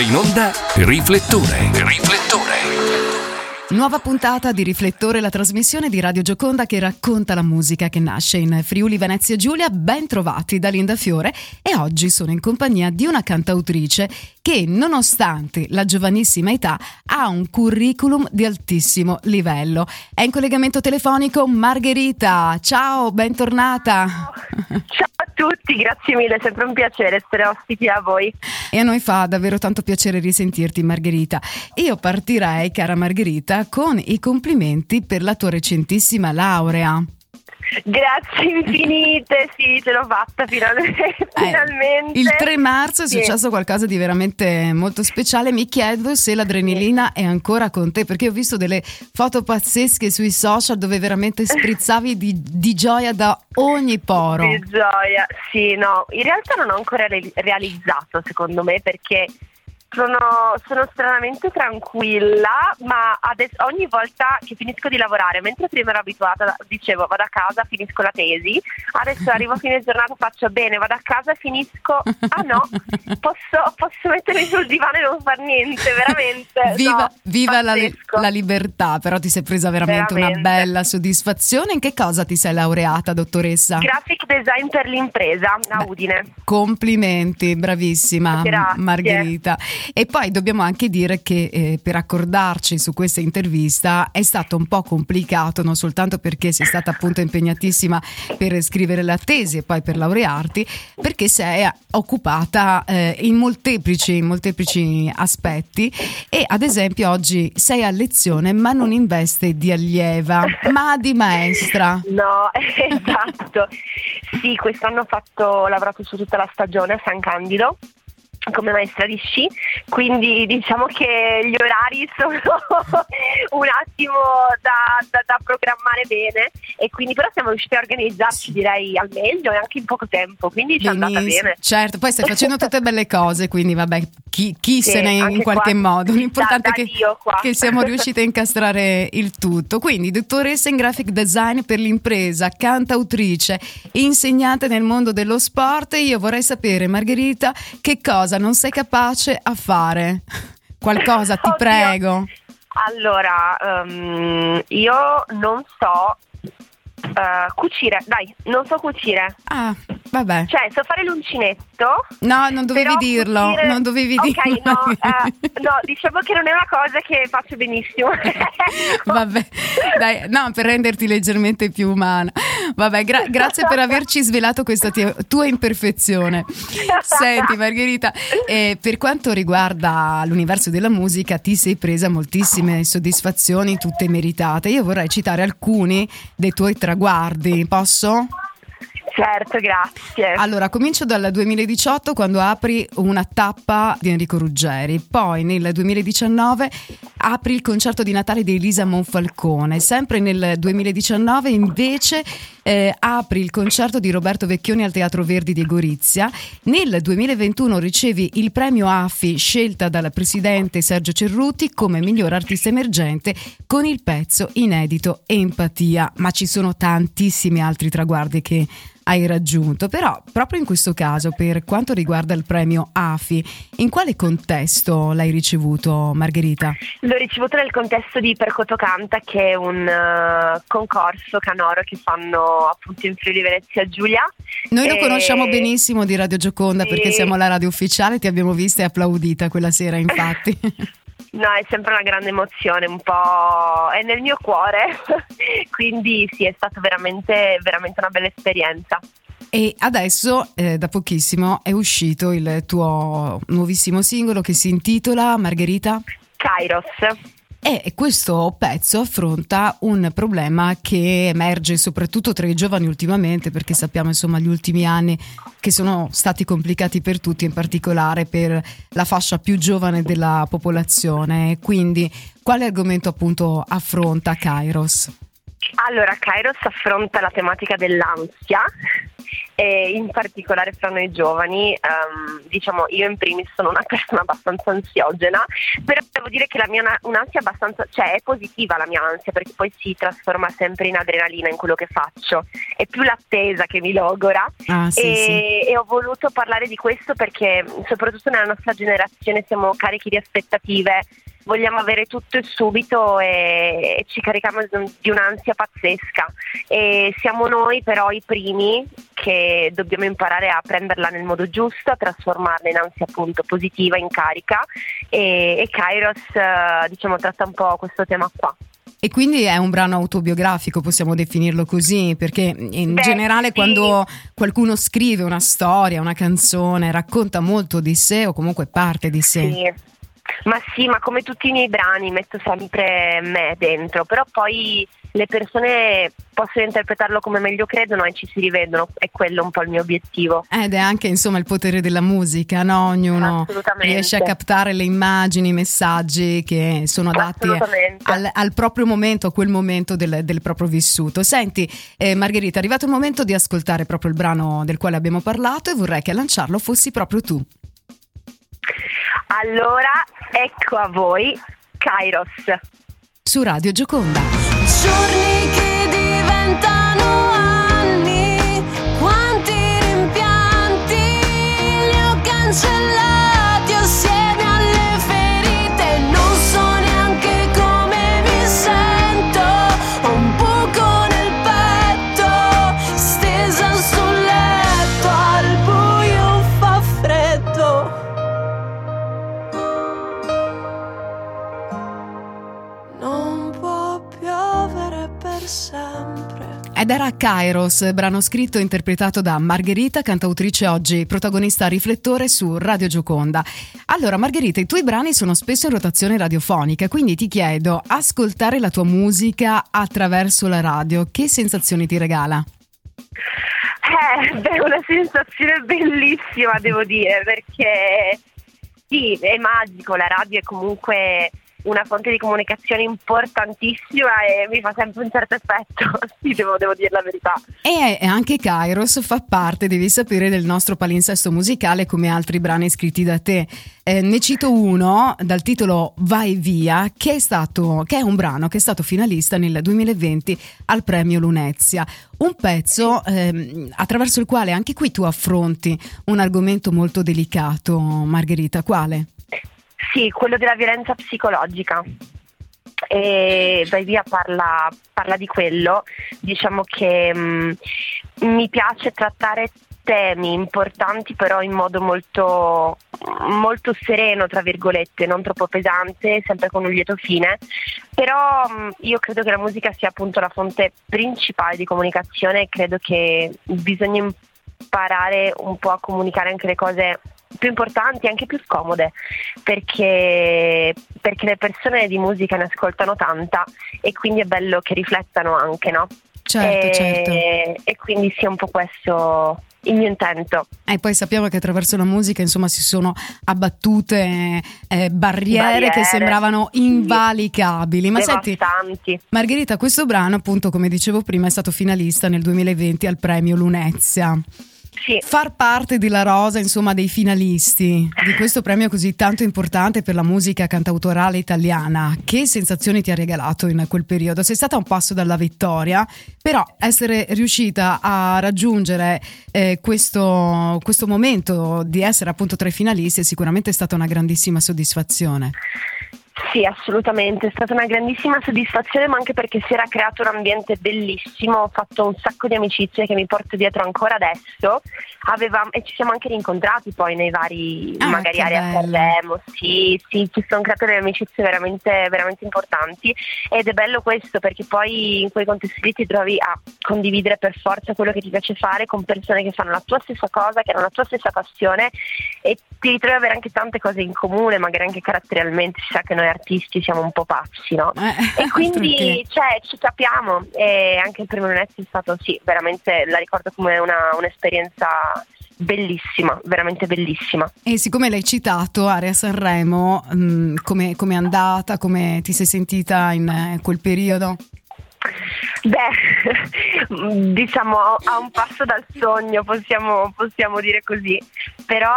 in onda Riflettore. Riflettore. Nuova puntata di Riflettore, la trasmissione di Radio Gioconda che racconta la musica che nasce in Friuli Venezia Giulia. Ben trovati da Linda Fiore e oggi sono in compagnia di una cantautrice che, nonostante la giovanissima età, ha un curriculum di altissimo livello. È in collegamento telefonico Margherita. Ciao, bentornata. Ciao a tutti, grazie mille, è sempre un piacere essere ospiti a voi. E a noi fa davvero tanto piacere risentirti, Margherita. Io partirei, cara Margherita, con i complimenti per la tua recentissima laurea. Grazie infinite, sì, ce l'ho fatta finalmente. finalmente. Il 3 marzo è Sì. successo qualcosa di veramente molto speciale. Mi chiedo se l'adrenalina è ancora con te, perché ho visto delle foto pazzesche sui social dove veramente sprizzavi di, di gioia da ogni poro. Di gioia, sì, no, in realtà non ho ancora re- realizzato secondo me perché sono, sono stranamente tranquilla, ma adesso, ogni volta che finisco di lavorare, mentre prima ero abituata, dicevo vado a casa, finisco la tesi, adesso arrivo a fine giornata, faccio bene, vado a casa e finisco, ah no, posso, posso mettermi sul divano e non far niente, veramente. Viva, no, viva la, la libertà, però ti sei presa veramente, una Veramente. bella soddisfazione. In che cosa ti sei laureata, dottoressa? Graphic design per l'impresa a Udine. Complimenti, bravissima Grazie. Margherita. E poi dobbiamo anche dire che eh, per accordarci su questa intervista è stato un po' complicato, non soltanto perché sei stata appunto impegnatissima per scrivere la tesi e poi per laurearti, perché sei occupata eh, in molteplici, molteplici aspetti e ad esempio oggi sei a lezione ma non in veste di allieva, ma di maestra. No, esatto. Sì, quest'anno ho fatto, ho lavorato su tutta la stagione a San Candido come maestra di sci, quindi diciamo che gli orari sono un attimo da, da- da programmare bene e quindi però siamo riusciti a organizzarci direi al meglio e anche in poco tempo, quindi ci è andata bene. certo, poi stai facendo tutte belle cose, quindi vabbè, chi, chi Sì, se ne in anche qualche qua. modo, l'importante è che, che siamo riusciti a incastrare il tutto. Quindi, dottoressa in graphic design per l'impresa, cantautrice, insegnante nel mondo dello sport, e io vorrei sapere, Margherita, che cosa non sei capace a fare? Qualcosa, ti Oddio. prego. Allora, ehm, io non so eh, cucire, dai, non so cucire. Ah, vabbè. Cioè, so fare l'uncinetto. No, non dovevi dirlo, cucire- non dovevi Ok, dirlo. no, eh, no, diciamo che non è una cosa che faccio benissimo. Vabbè, dai, no, per renderti leggermente più umana. Vabbè, gra- grazie per averci svelato questa tua imperfezione. Senti, Margherita, eh, per quanto riguarda l'universo della musica, ti sei presa moltissime soddisfazioni, tutte meritate. Io vorrei citare alcuni dei tuoi traguardi, posso? Certo, grazie. Allora, comincio dal 2018 quando apri una tappa di Enrico Ruggeri, poi nel 2019 apri il concerto di Natale di Elisa Monfalcone, sempre nel 2019 invece eh, apri il concerto di Roberto Vecchioni al Teatro Verdi di Gorizia, nel 2021 ricevi il premio AFI scelta dal presidente Sergio Cerruti come miglior artista emergente con il pezzo inedito Empatia, ma ci sono tantissimi altri traguardi che hai raggiunto, però proprio in questo caso, per quanto riguarda il premio AFI, in quale contesto l'hai ricevuto, Margherita? L'ho ricevuto nel contesto di Percoto Canta, che è un eh, concorso canoro che fanno appunto in Friuli Venezia Giulia. Noi lo E- conosciamo benissimo di Radio Gioconda Sì. perché siamo la radio ufficiale, ti abbiamo vista e applaudita quella sera, infatti. No, è sempre una grande emozione, un po' è nel mio cuore, quindi sì, è stata veramente, veramente una bella esperienza. e adesso, eh, da pochissimo, è uscito il tuo nuovissimo singolo che si intitola Margherita. Kairos. E questo pezzo affronta un problema che emerge soprattutto tra i giovani ultimamente, perché sappiamo insomma gli ultimi anni che sono stati complicati per tutti, in particolare per la fascia più giovane della popolazione. Quindi, quale argomento appunto affronta Kairos? Allora, Kairos affronta la tematica dell'ansia e in particolare fra noi giovani, um, diciamo io in primis sono una persona abbastanza ansiogena, però devo dire che la mia un'ansia abbastanza, cioè è positiva la mia ansia perché poi si trasforma sempre in adrenalina in quello che faccio, è più l'attesa che mi logora ah, sì, e, sì. e ho voluto parlare di questo perché soprattutto nella nostra generazione siamo carichi di aspettative vogliamo avere tutto e subito e, e ci carichiamo di un'ansia pazzesca e siamo noi però i primi che dobbiamo imparare a prenderla nel modo giusto, a trasformarla in ansia appunto positiva, in carica e, e Kairos eh, diciamo tratta un po' questo tema qua. E quindi è un brano autobiografico, possiamo definirlo così, perché in Beh, generale sì. quando qualcuno scrive una storia, una canzone, racconta molto di sé o comunque parte di sé. Sì. Ma sì, ma come tutti i miei brani metto sempre me dentro, però poi le persone possono interpretarlo come meglio credono e ci si rivedono, è quello un po' il mio obiettivo. Ed è anche insomma il potere della musica, no? Ognuno riesce a captare le immagini, i messaggi che sono adatti al, al, proprio momento, a quel momento del, del proprio vissuto. Senti, eh, Margherita, è arrivato il momento di ascoltare proprio il brano del quale abbiamo parlato e vorrei che a lanciarlo fossi proprio tu. Allora, ecco a voi Kairos. Su Radio Gioconda. Giorni che diventano anni, quanti rimpianti li ho cancellati. Ed era Kairos, brano scritto e interpretato da Margherita, cantautrice oggi protagonista riflettore su Radio Gioconda. Allora, Margherita, i tuoi brani sono spesso in rotazione radiofonica, quindi ti chiedo, ascoltare la tua musica attraverso la radio, che sensazioni ti regala? Eh, è una sensazione bellissima, devo dire, perché sì, è magico, la radio è comunque una fonte di comunicazione importantissima e mi fa sempre un certo effetto, sì, devo, devo dire la verità. E anche Kairos fa parte, devi sapere, del nostro palinsesto musicale come altri brani scritti da te. Eh, ne cito uno dal titolo Vai via, che è, stato, che è un brano che è stato finalista nel 2020 al premio Lunezia. Un pezzo ehm, attraverso il quale anche qui tu affronti un argomento molto delicato, Margherita. Quale? Sì, quello della violenza psicologica. E Vai via parla, parla di quello, diciamo che mh, mm, mi piace trattare temi importanti però in modo molto, molto sereno, tra virgolette, non troppo pesante, sempre con un lieto fine. Però mm, io credo che la musica sia appunto la fonte principale di comunicazione e credo che bisogna imparare un po' a comunicare anche le cose più importanti e anche più scomode perché, perché, le persone di musica ne ascoltano tanta e quindi è bello che riflettano anche, no? Certo, e, certo. E quindi sia un po' questo il mio intento. E poi sappiamo che attraverso la musica insomma si sono abbattute eh, barriere, barriere, che sembravano invalicabili. Ma senti, Margherita, questo brano appunto come dicevo prima è stato finalista nel 2020 al premio Lunezia. Sì. Far parte della rosa, insomma, dei finalisti di questo premio così tanto importante per la musica cantautorale italiana, che sensazioni ti ha regalato in quel periodo? Sei stata un passo dalla vittoria, però essere riuscita a raggiungere eh, questo, questo momento di essere appunto tra i finalisti è sicuramente stata una grandissima soddisfazione. Sì, assolutamente, è stata una grandissima soddisfazione, ma anche perché si era creato un ambiente bellissimo, ho fatto un sacco di amicizie che mi porto dietro ancora adesso. Avevamo, e ci siamo anche rincontrati poi nei vari, ah, magari aree a Sanremo, sì, sì, ci sono create delle amicizie veramente, veramente importanti. Ed è bello questo perché poi in quei contesti lì ti trovi a condividere per forza quello che ti piace fare con persone che fanno la tua stessa cosa, che hanno la tua stessa passione. E ti ritrovi ad avere anche tante cose in comune, magari anche caratterialmente, si sa che noi artisti siamo un po' pazzi, no? Eh, e quindi cioè, ci capiamo e anche il primo Lunezzi è stato sì, veramente la ricordo come una, un'esperienza bellissima, veramente bellissima. E siccome l'hai citato, Area Sanremo, mh, come è andata, come ti sei sentita in eh, quel periodo? Beh, diciamo a un passo dal sogno, possiamo, possiamo dire così. Però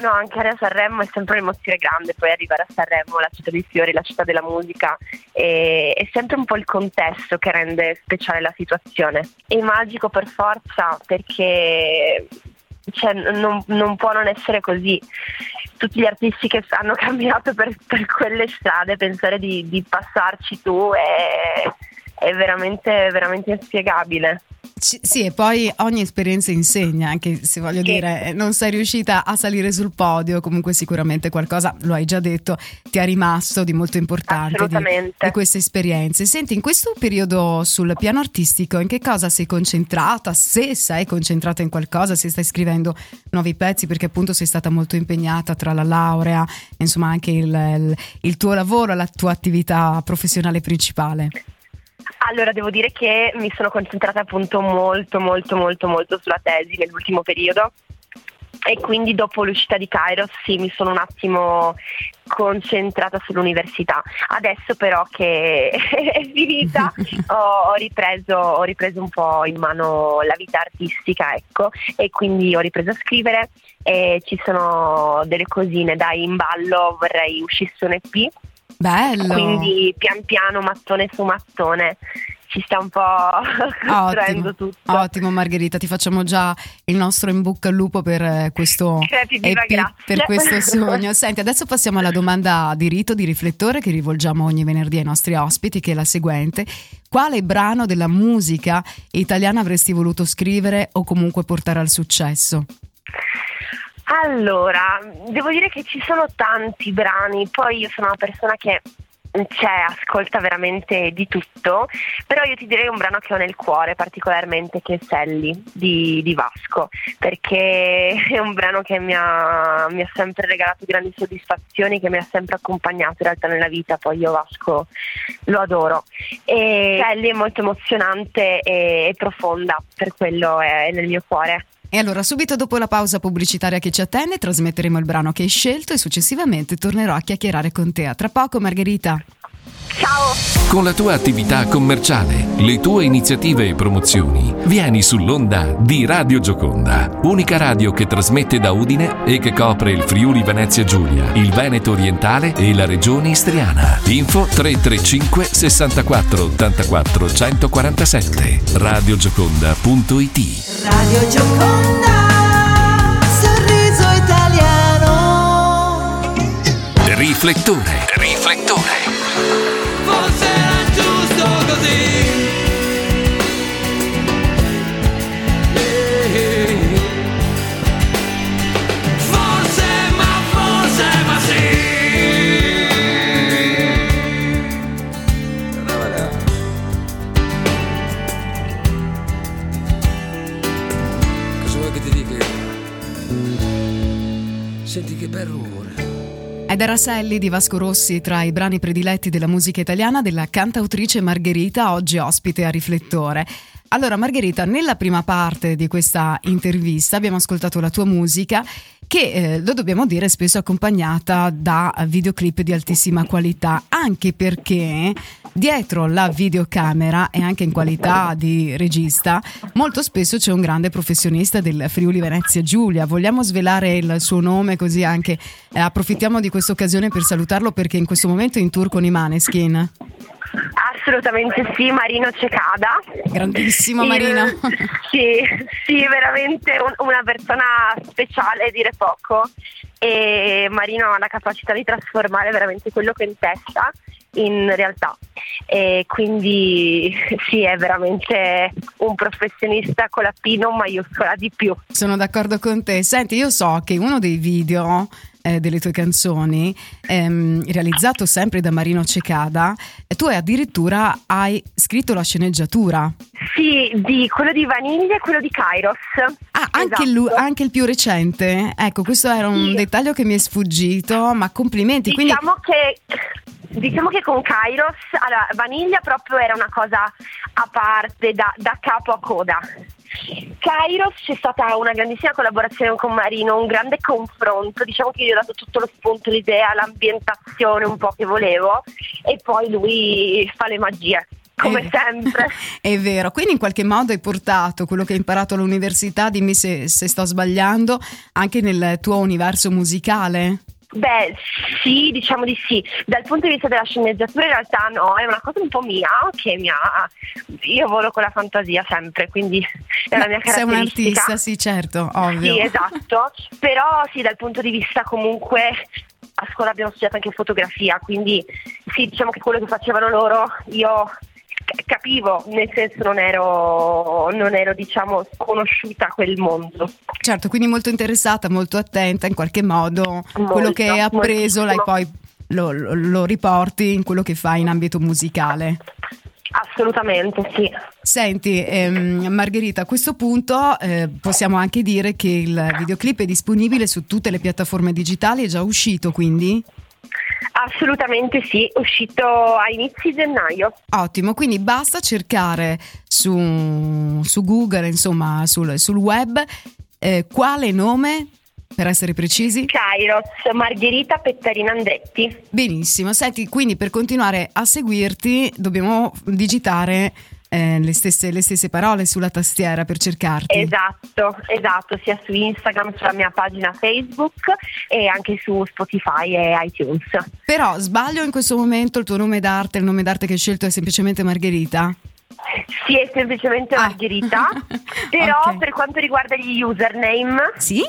no, anche a Sanremo è sempre un'emozione grande, poi arrivare a Sanremo, la città dei fiori, la città della musica, e, è sempre un po' il contesto che rende speciale la situazione. È magico per forza perché cioè, non, non, può non essere così. Tutti gli artisti che hanno camminato per, per quelle strade, pensare di, di passarci tu è, è veramente, veramente inspiegabile. C- sì, e poi ogni esperienza insegna, anche se voglio sì. dire, non sei riuscita a salire sul podio, comunque sicuramente qualcosa, lo hai già detto, ti è rimasto di molto importante di, di, queste esperienze. Senti, in questo periodo sul piano artistico, in che cosa sei concentrata? Se sei concentrata in qualcosa, se stai scrivendo nuovi pezzi, perché appunto sei stata molto impegnata tra la laurea, insomma anche il, il, il tuo lavoro, la tua attività professionale principale. Allora, devo dire che mi sono concentrata appunto molto, molto, molto, molto sulla tesi nell'ultimo periodo. E quindi dopo l'uscita di Kairos sì, mi sono un attimo concentrata sull'università. Adesso però che è finita ho, ho, ripreso, ho, ripreso, un po' in mano la vita artistica, ecco, e quindi ho ripreso a scrivere e ci sono delle cosine dai in ballo, vorrei uscisse un EP Bello. Quindi pian piano, mattone su mattone, ci sta un po' costruendo tutto. Ottimo Margherita, ti facciamo già il nostro in bocca al lupo per eh, questo, EP, per questo sogno. Senti, adesso passiamo alla domanda di rito, di riflettore che rivolgiamo ogni venerdì ai nostri ospiti, che è la seguente. Quale brano della musica italiana avresti voluto scrivere o comunque portare al successo? Allora, devo dire che ci sono tanti brani, poi io sono una persona che cioè, ascolta veramente di tutto, però io ti direi un brano che ho nel cuore particolarmente che è Selli di, di Vasco, perché è un brano che mi ha, mi ha, sempre regalato grandi soddisfazioni, che mi ha sempre accompagnato in realtà nella vita, poi io Vasco lo adoro. E Selli è molto emozionante e, e profonda, per quello è nel mio cuore. E allora, subito dopo la pausa pubblicitaria che ci attende, trasmetteremo il brano che hai scelto e successivamente tornerò a chiacchierare con te. A tra poco, Margherita. Ciao! Con la tua attività commerciale, le tue iniziative e promozioni, vieni sull'onda di Radio Gioconda, unica radio che trasmette da Udine e che copre il Friuli Venezia Giulia, il Veneto orientale e la regione istriana. Info 335 64 84 147 radiogioconda.it Radio Gioconda, sorriso italiano. Riflettore, riflettore. Ed era Selli di Vasco Rossi tra i brani prediletti della musica italiana della cantautrice Margherita, oggi ospite a Riflettore. Allora Margherita, nella prima parte di questa intervista abbiamo ascoltato la tua musica che eh, lo dobbiamo dire spesso accompagnata da videoclip di altissima qualità, anche perché dietro la videocamera e anche in qualità di regista molto spesso c'è un grande professionista del Friuli Venezia Giulia. Vogliamo svelare il suo nome così anche eh, approfittiamo di questa occasione per salutarlo perché in questo momento è in tour con i Maneskin. Assolutamente sì, Marino Cecada. Grandissimo Marino. sì, sì, veramente un, una persona speciale, dire poco. E Marino ha la capacità di trasformare veramente quello che è in testa in realtà. E quindi sì, è veramente un professionista con la P non maiuscola di più. Sono d'accordo con te. Senti, io so che uno dei video eh, delle tue canzoni, ehm, realizzato sempre da Marino Cecada, tu addirittura hai scritto la sceneggiatura. Sì, di quello di Vaniglia e quello di Kairos. Ah, anche, esatto. il, anche, il, più recente. Ecco, questo era un sì. dettaglio che mi è sfuggito, ma complimenti. Diciamo quindi... che Diciamo che con Kairos, allora, Vaniglia proprio era una cosa a parte, da, da capo a coda. Kairos c'è stata una grandissima collaborazione con Marino, un grande confronto, diciamo che io ho dato tutto lo spunto, l'idea, l'ambientazione un po' che volevo e poi lui fa le magie. come Eh, sempre. È vero, quindi in qualche modo hai portato quello che hai imparato all'università, dimmi se, se sto sbagliando, anche nel tuo universo musicale. Beh, sì, diciamo di sì. Dal punto di vista della sceneggiatura in realtà no, è una cosa un po' mia che mi ha... Io volo con la fantasia sempre, quindi è la mia Sei un caratteristica. artista, sì, certo, ovvio. Sì, esatto. Però sì, dal punto di vista comunque a scuola abbiamo studiato anche fotografia, quindi sì, diciamo che quello che facevano loro io capivo, nel senso non ero, non ero diciamo conosciuta a quel mondo. Certo, quindi molto interessata, molto attenta, in qualche modo quello Molto, che hai appreso l'hai poi lo, lo- lo riporti in quello che fai in ambito musicale. Assolutamente sì. Senti, ehm, Margherita, a questo punto eh, possiamo anche dire che il videoclip è disponibile su tutte le piattaforme digitali, è già uscito quindi? Assolutamente sì, è uscito a inizi gennaio. Ottimo, quindi basta cercare su, su Google, insomma sul, sul web, eh, quale nome, per essere precisi? Kairos, Margherita Pettarina Andretti. Benissimo, senti, quindi per continuare a seguirti dobbiamo digitare eh, le, stesse, le stesse parole sulla tastiera per cercarti. Esatto, esatto, sia su Instagram, sulla mia pagina Facebook e anche su Spotify e iTunes. Però sbaglio in questo momento il tuo nome d'arte, il nome d'arte che hai scelto è semplicemente Margherita? Sì, è semplicemente Ah. Margherita, però Ok. per quanto riguarda gli username Sì?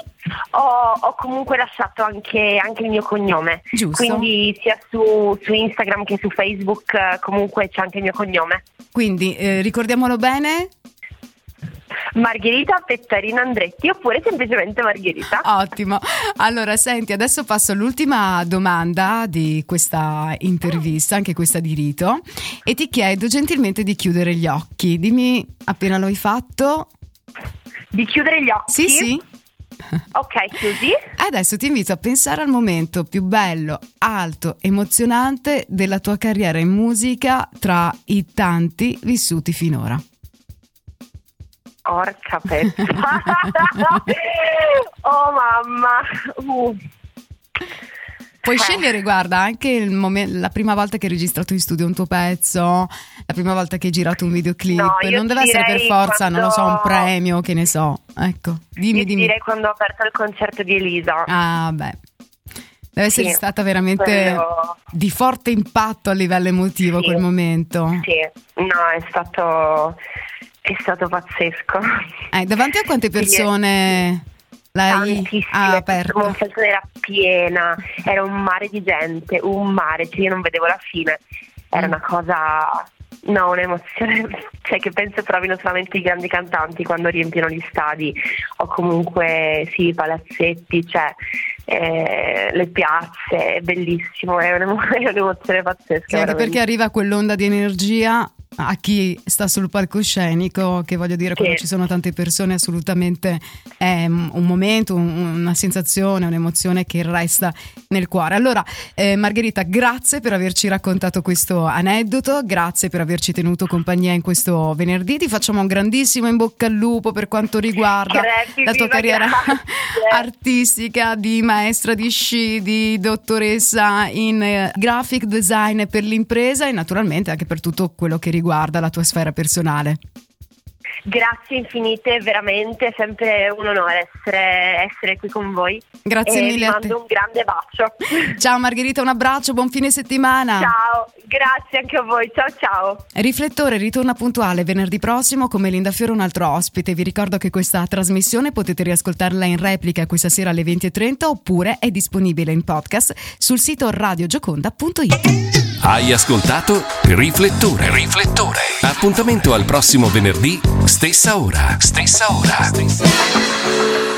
ho, ho comunque lasciato anche, anche il mio cognome. Giusto. Quindi sia su, su Instagram che su Facebook eh, comunque c'è anche il mio cognome. Quindi eh, ricordiamolo bene? Margherita Pettarina Andretti oppure semplicemente Margherita. Ottimo. Allora, senti, adesso passo all'ultima domanda di questa intervista, anche questa di rito, e ti chiedo gentilmente di chiudere gli occhi. Dimmi appena lo hai fatto. Di chiudere gli occhi. Sì, sì. Ok, chiusi. Adesso ti invito a pensare al momento più bello, alto, emozionante della tua carriera in musica tra i tanti vissuti finora. Porca pezza. oh mamma. Uh. Puoi Eh. scegliere, guarda, anche il momen- la prima volta che hai registrato in studio un tuo pezzo, la prima volta che hai girato un videoclip. No, non deve essere per forza, non lo so, un quando- premio, che ne so. Ecco, dimmi, Io dimmi. direi quando ho aperto il concerto di Elisa. Ah, beh. Deve essere Sì, stata veramente quello- di forte impatto a livello emotivo Sì. quel momento. Sì, no, è stato, è stato pazzesco. Eh, davanti a quante persone l'hai Tantissime, ah, aperto? Monfalcone era piena, era un mare di gente, un mare, cioè io non vedevo la fine, era Mm. una cosa, no, un'emozione, cioè che penso provino solamente i grandi cantanti quando riempiono gli stadi o comunque sì, i palazzetti, cioè eh, le piazze, è bellissimo, è, un'emo- è un'emozione pazzesca. Sì, anche perché arriva quell'onda di energia a chi sta sul palcoscenico, che voglio dire, quando Sì. ci sono tante persone, assolutamente è un momento, un- una sensazione, un'emozione che resta nel cuore. Allora, eh, Margherita, grazie per averci raccontato questo aneddoto, grazie per averci tenuto compagnia in questo venerdì. Ti facciamo un grandissimo in bocca al lupo per quanto riguarda Crepi, la tua carriera grazie. artistica di maestra di sci, di dottoressa in eh, graphic design per l'impresa e naturalmente anche per tutto quello che riguarda la tua sfera personale. Grazie infinite, veramente è sempre un onore essere, essere qui con voi. Grazie e vi mille a te. mando un grande bacio. Ciao Margherita, un abbraccio, buon fine settimana. Ciao, grazie anche a voi. Ciao ciao. Riflettore ritorna puntuale venerdì prossimo come Linda Fiore un altro ospite. Vi ricordo che questa trasmissione potete riascoltarla in replica questa sera alle 20.30 oppure è disponibile in podcast sul sito radiogioconda.it. Hai ascoltato Riflettore. Riflettore. Appuntamento al prossimo venerdì, stessa ora. Stessa ora.